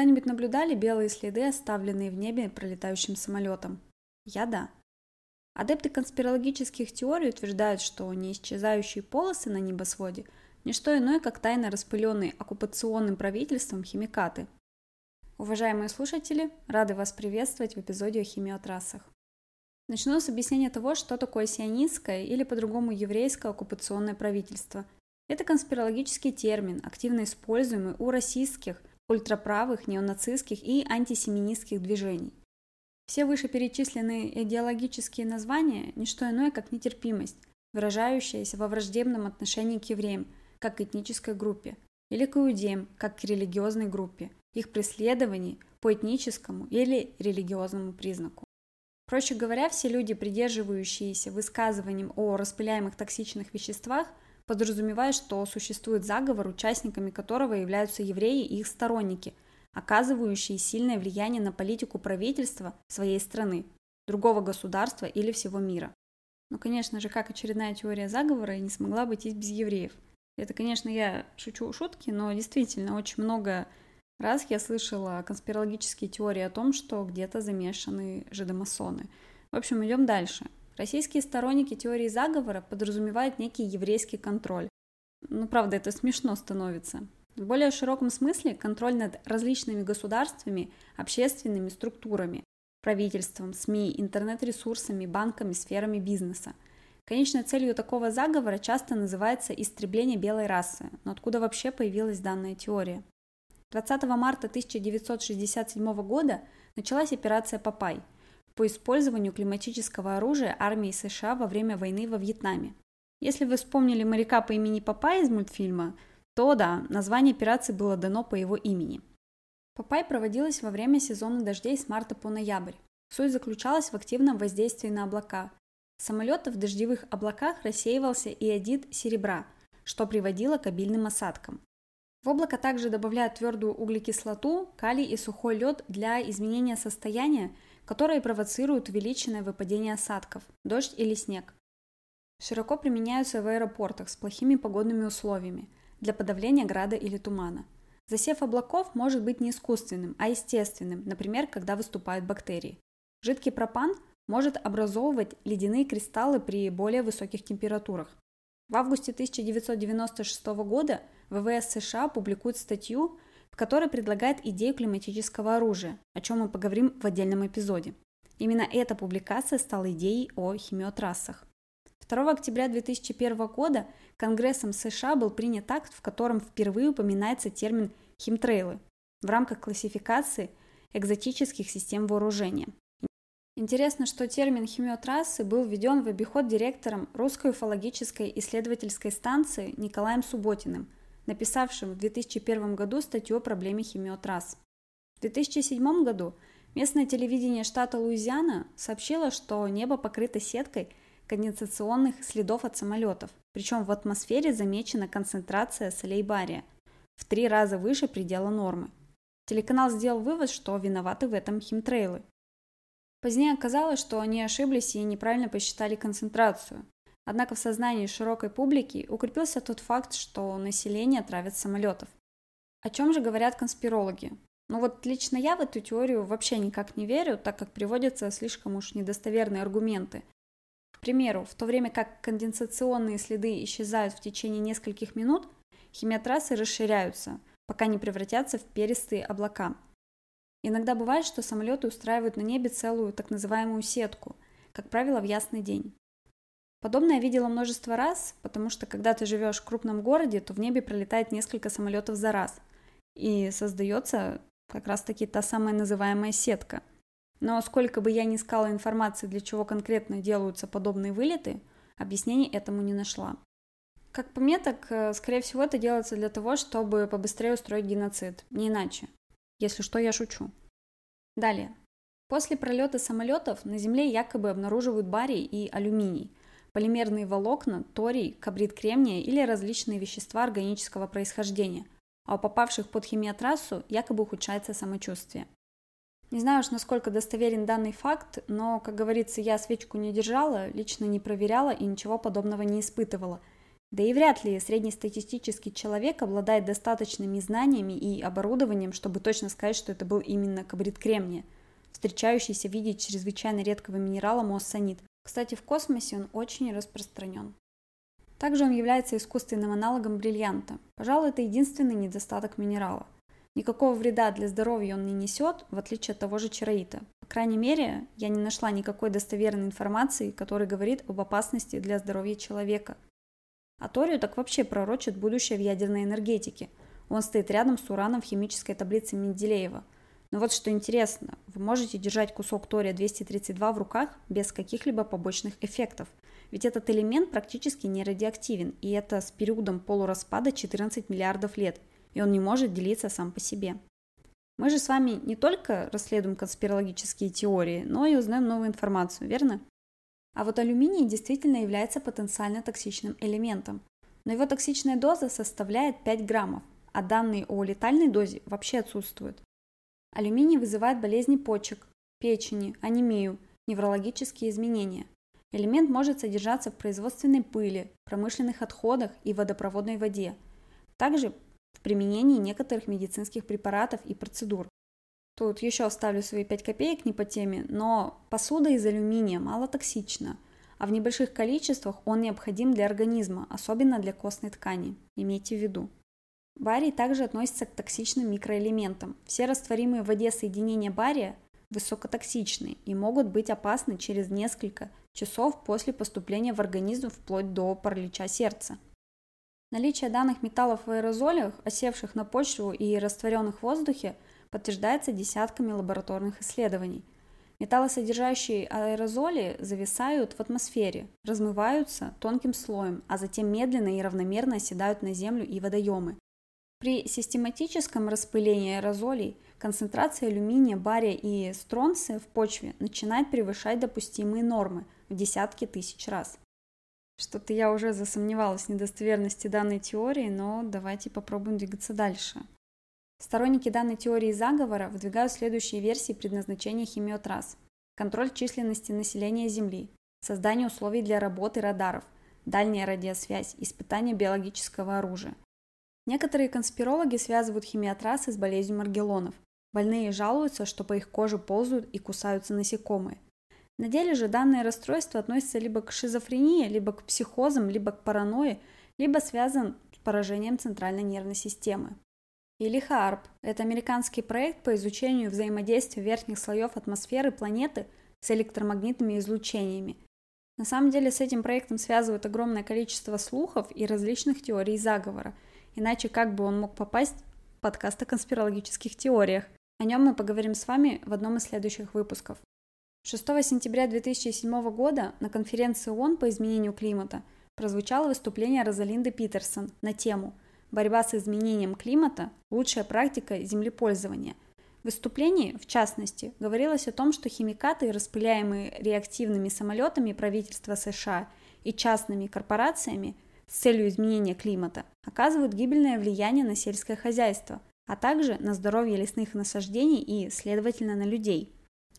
когда-нибудь наблюдали белые следы, оставленные в небе пролетающим самолетом? Я да. Адепты конспирологических теорий утверждают, что неисчезающие полосы на небосводе – не что иное, как тайно распыленные оккупационным правительством химикаты. Уважаемые слушатели, рады вас приветствовать в эпизоде о химиотрассах. Начну с объяснения того, что такое сионистское или по-другому еврейское оккупационное правительство. Это конспирологический термин, активно используемый у российских, ультраправых, неонацистских и антисеминистских движений. Все вышеперечисленные идеологические названия – не что иное, как нетерпимость, выражающаяся во враждебном отношении к евреям, как к этнической группе, или к иудеям, как к религиозной группе, их преследовании по этническому или религиозному признаку. Проще говоря, все люди, придерживающиеся высказыванием о распыляемых токсичных веществах, подразумевают, что существует заговор, участниками которого являются евреи и их сторонники, оказывающие сильное влияние на политику правительства своей страны, другого государства или всего мира. Но, конечно же, как очередная теория заговора не смогла обойтись без евреев. Это, конечно, я шучу шутки, но действительно очень много раз я слышала конспирологические теории о том, что где-то замешаны жидомасоны. В общем, идем дальше. Российские сторонники теории заговора подразумевают некий еврейский контроль. Ну, правда, это смешно становится. В более широком смысле контроль над различными государствами, общественными структурами, правительством, СМИ, интернет-ресурсами, банками, сферами бизнеса. Конечной целью такого заговора часто называется истребление белой расы, но откуда вообще появилась данная теория? 20 марта 1967 года началась операция «Папай» по использованию климатического оружия армии США во время войны во Вьетнаме. Если вы вспомнили моряка по имени Папай из мультфильма, то да, название операции было дано по его имени. Папай проводилась во время сезона дождей с марта по ноябрь. Суть заключалась в активном воздействии на облака. С самолета в дождевых облаках рассеивался иодид серебра, что приводило к обильным осадкам. В облако также добавляют твердую углекислоту, калий и сухой лед для изменения состояния, которые провоцируют увеличенное выпадение осадков, дождь или снег. Широко применяются в аэропортах с плохими погодными условиями для подавления града или тумана. Засев облаков может быть не искусственным, а естественным, например, когда выступают бактерии. Жидкий пропан может образовывать ледяные кристаллы при более высоких температурах. В августе 1996 года ВВС США публикует статью, в которой предлагает идею климатического оружия, о чем мы поговорим в отдельном эпизоде. Именно эта публикация стала идеей о химиотрассах. 2 октября 2001 года Конгрессом США был принят акт, в котором впервые упоминается термин химтрейлы в рамках классификации экзотических систем вооружения. Интересно, что термин химиотрассы был введен в обиход директором Русской уфологической исследовательской станции Николаем Субботиным – написавшим в 2001 году статью о проблеме химиотрасс. В 2007 году местное телевидение штата Луизиана сообщило, что небо покрыто сеткой конденсационных следов от самолетов, причем в атмосфере замечена концентрация солей бария в три раза выше предела нормы. Телеканал сделал вывод, что виноваты в этом химтрейлы. Позднее оказалось, что они ошиблись и неправильно посчитали концентрацию, Однако в сознании широкой публики укрепился тот факт, что население травят самолетов. О чем же говорят конспирологи? Ну вот лично я в эту теорию вообще никак не верю, так как приводятся слишком уж недостоверные аргументы. К примеру, в то время как конденсационные следы исчезают в течение нескольких минут, химиотрассы расширяются, пока не превратятся в перистые облака. Иногда бывает, что самолеты устраивают на небе целую так называемую сетку, как правило, в ясный день. Подобное я видела множество раз, потому что когда ты живешь в крупном городе, то в небе пролетает несколько самолетов за раз. И создается как раз-таки та самая называемая сетка. Но сколько бы я ни искала информации, для чего конкретно делаются подобные вылеты, объяснений этому не нашла. Как по мне, так, э, скорее всего, это делается для того, чтобы побыстрее устроить геноцид. Не иначе. Если что, я шучу. Далее. После пролета самолетов на Земле якобы обнаруживают барий и алюминий – полимерные волокна, торий, кабрид кремния или различные вещества органического происхождения, а у попавших под химиотрассу якобы ухудшается самочувствие. Не знаю уж, насколько достоверен данный факт, но, как говорится, я свечку не держала, лично не проверяла и ничего подобного не испытывала. Да и вряд ли среднестатистический человек обладает достаточными знаниями и оборудованием, чтобы точно сказать, что это был именно кабрит кремния, встречающийся в виде чрезвычайно редкого минерала моссонит. Кстати, в космосе он очень распространен. Также он является искусственным аналогом бриллианта. Пожалуй, это единственный недостаток минерала. Никакого вреда для здоровья он не несет, в отличие от того же чароита. По крайней мере, я не нашла никакой достоверной информации, которая говорит об опасности для здоровья человека – а Торио так вообще пророчит будущее в ядерной энергетике. Он стоит рядом с ураном в химической таблице Менделеева. Но вот что интересно, вы можете держать кусок тория-232 в руках без каких-либо побочных эффектов. Ведь этот элемент практически не радиоактивен, и это с периодом полураспада 14 миллиардов лет, и он не может делиться сам по себе. Мы же с вами не только расследуем конспирологические теории, но и узнаем новую информацию, верно? А вот алюминий действительно является потенциально токсичным элементом. Но его токсичная доза составляет 5 граммов, а данные о летальной дозе вообще отсутствуют. Алюминий вызывает болезни почек, печени, анемию, неврологические изменения. Элемент может содержаться в производственной пыли, промышленных отходах и водопроводной воде. Также в применении некоторых медицинских препаратов и процедур. Тут еще оставлю свои 5 копеек не по теме, но посуда из алюминия мало токсична, а в небольших количествах он необходим для организма, особенно для костной ткани. Имейте в виду. Барий также относится к токсичным микроэлементам. Все растворимые в воде соединения бария высокотоксичны и могут быть опасны через несколько часов после поступления в организм вплоть до паралича сердца. Наличие данных металлов в аэрозолях, осевших на почву и растворенных в воздухе – подтверждается десятками лабораторных исследований. Металлосодержащие аэрозоли зависают в атмосфере, размываются тонким слоем, а затем медленно и равномерно оседают на землю и водоемы. При систематическом распылении аэрозолей концентрация алюминия, бария и стронция в почве начинает превышать допустимые нормы в десятки тысяч раз. Что-то я уже засомневалась в недостоверности данной теории, но давайте попробуем двигаться дальше. Сторонники данной теории заговора выдвигают следующие версии предназначения химиотрасс. Контроль численности населения Земли, создание условий для работы радаров, дальняя радиосвязь, испытание биологического оружия. Некоторые конспирологи связывают химиотрассы с болезнью Маргелонов. Больные жалуются, что по их коже ползают и кусаются насекомые. На деле же данное расстройство относится либо к шизофрении, либо к психозам, либо к паранойи, либо связан с поражением центральной нервной системы. Или HARP – это американский проект по изучению взаимодействия верхних слоев атмосферы планеты с электромагнитными излучениями. На самом деле с этим проектом связывают огромное количество слухов и различных теорий заговора, иначе как бы он мог попасть в подкаст о конспирологических теориях. О нем мы поговорим с вами в одном из следующих выпусков. 6 сентября 2007 года на конференции ООН по изменению климата прозвучало выступление Розалинды Питерсон на тему – борьба с изменением климата – лучшая практика землепользования. В выступлении, в частности, говорилось о том, что химикаты, распыляемые реактивными самолетами правительства США и частными корпорациями с целью изменения климата, оказывают гибельное влияние на сельское хозяйство, а также на здоровье лесных насаждений и, следовательно, на людей.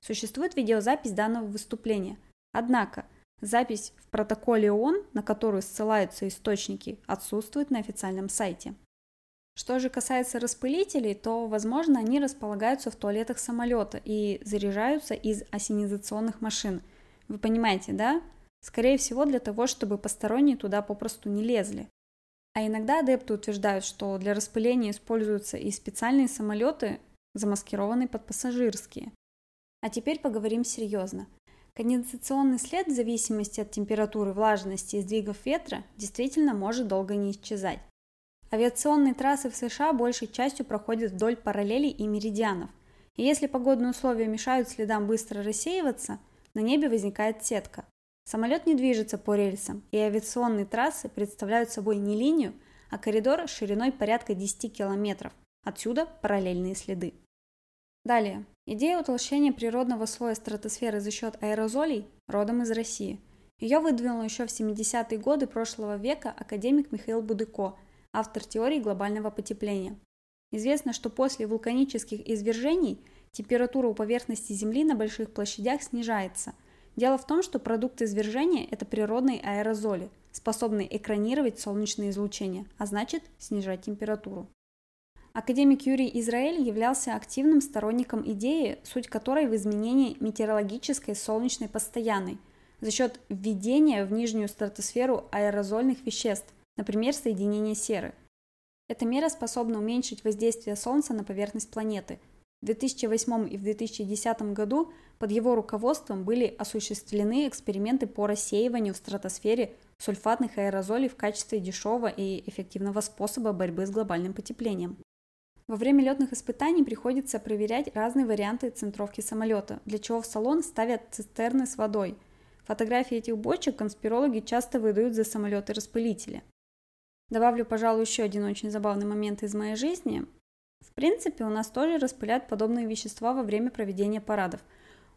Существует видеозапись данного выступления. Однако – Запись в протоколе ООН, на которую ссылаются источники, отсутствует на официальном сайте. Что же касается распылителей, то, возможно, они располагаются в туалетах самолета и заряжаются из осенизационных машин. Вы понимаете, да? Скорее всего, для того, чтобы посторонние туда попросту не лезли. А иногда адепты утверждают, что для распыления используются и специальные самолеты, замаскированные под пассажирские. А теперь поговорим серьезно. Конденсационный след в зависимости от температуры, влажности и сдвигов ветра действительно может долго не исчезать. Авиационные трассы в США большей частью проходят вдоль параллелей и меридианов. И если погодные условия мешают следам быстро рассеиваться, на небе возникает сетка. Самолет не движется по рельсам, и авиационные трассы представляют собой не линию, а коридор шириной порядка 10 километров. Отсюда параллельные следы. Далее. Идея утолщения природного слоя стратосферы за счет аэрозолей родом из России. Ее выдвинул еще в 70-е годы прошлого века академик Михаил Будыко, автор теории глобального потепления. Известно, что после вулканических извержений температура у поверхности Земли на больших площадях снижается. Дело в том, что продукт извержения – это природные аэрозоли, способные экранировать солнечное излучение, а значит снижать температуру. Академик Юрий Израиль являлся активным сторонником идеи, суть которой в изменении метеорологической солнечной постоянной за счет введения в нижнюю стратосферу аэрозольных веществ, например, соединения серы. Эта мера способна уменьшить воздействие Солнца на поверхность планеты. В 2008 и в 2010 году под его руководством были осуществлены эксперименты по рассеиванию в стратосфере сульфатных аэрозолей в качестве дешевого и эффективного способа борьбы с глобальным потеплением. Во время летных испытаний приходится проверять разные варианты центровки самолета, для чего в салон ставят цистерны с водой. Фотографии этих бочек конспирологи часто выдают за самолеты-распылители. Добавлю, пожалуй, еще один очень забавный момент из моей жизни. В принципе, у нас тоже распыляют подобные вещества во время проведения парадов.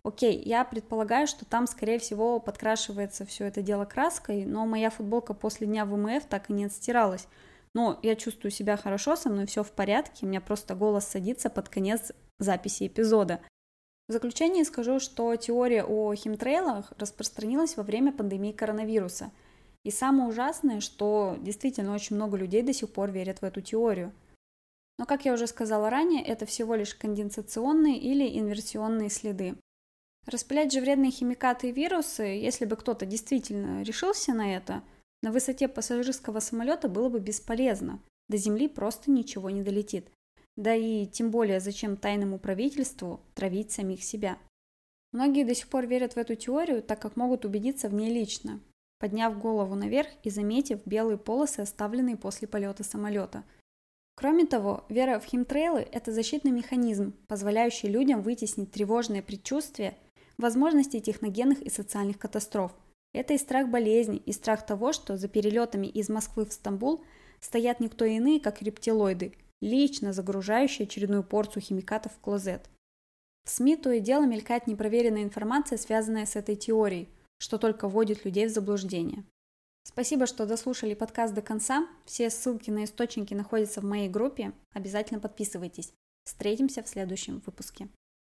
Окей, я предполагаю, что там, скорее всего, подкрашивается все это дело краской, но моя футболка после дня ВМФ так и не отстиралась – но я чувствую себя хорошо, со мной все в порядке, у меня просто голос садится под конец записи эпизода. В заключение скажу, что теория о химтрейлах распространилась во время пандемии коронавируса. И самое ужасное, что действительно очень много людей до сих пор верят в эту теорию. Но, как я уже сказала ранее, это всего лишь конденсационные или инверсионные следы. Распылять же вредные химикаты и вирусы, если бы кто-то действительно решился на это – на высоте пассажирского самолета было бы бесполезно. До Земли просто ничего не долетит. Да и тем более, зачем тайному правительству травить самих себя. Многие до сих пор верят в эту теорию, так как могут убедиться в ней лично, подняв голову наверх и заметив белые полосы, оставленные после полета самолета. Кроме того, вера в химтрейлы – это защитный механизм, позволяющий людям вытеснить тревожные предчувствия возможности техногенных и социальных катастроф – это и страх болезни, и страх того, что за перелетами из Москвы в Стамбул стоят никто иные, как рептилоиды, лично загружающие очередную порцию химикатов в клозет. В СМИ то и дело мелькает непроверенная информация, связанная с этой теорией, что только вводит людей в заблуждение. Спасибо, что дослушали подкаст до конца. Все ссылки на источники находятся в моей группе. Обязательно подписывайтесь. Встретимся в следующем выпуске.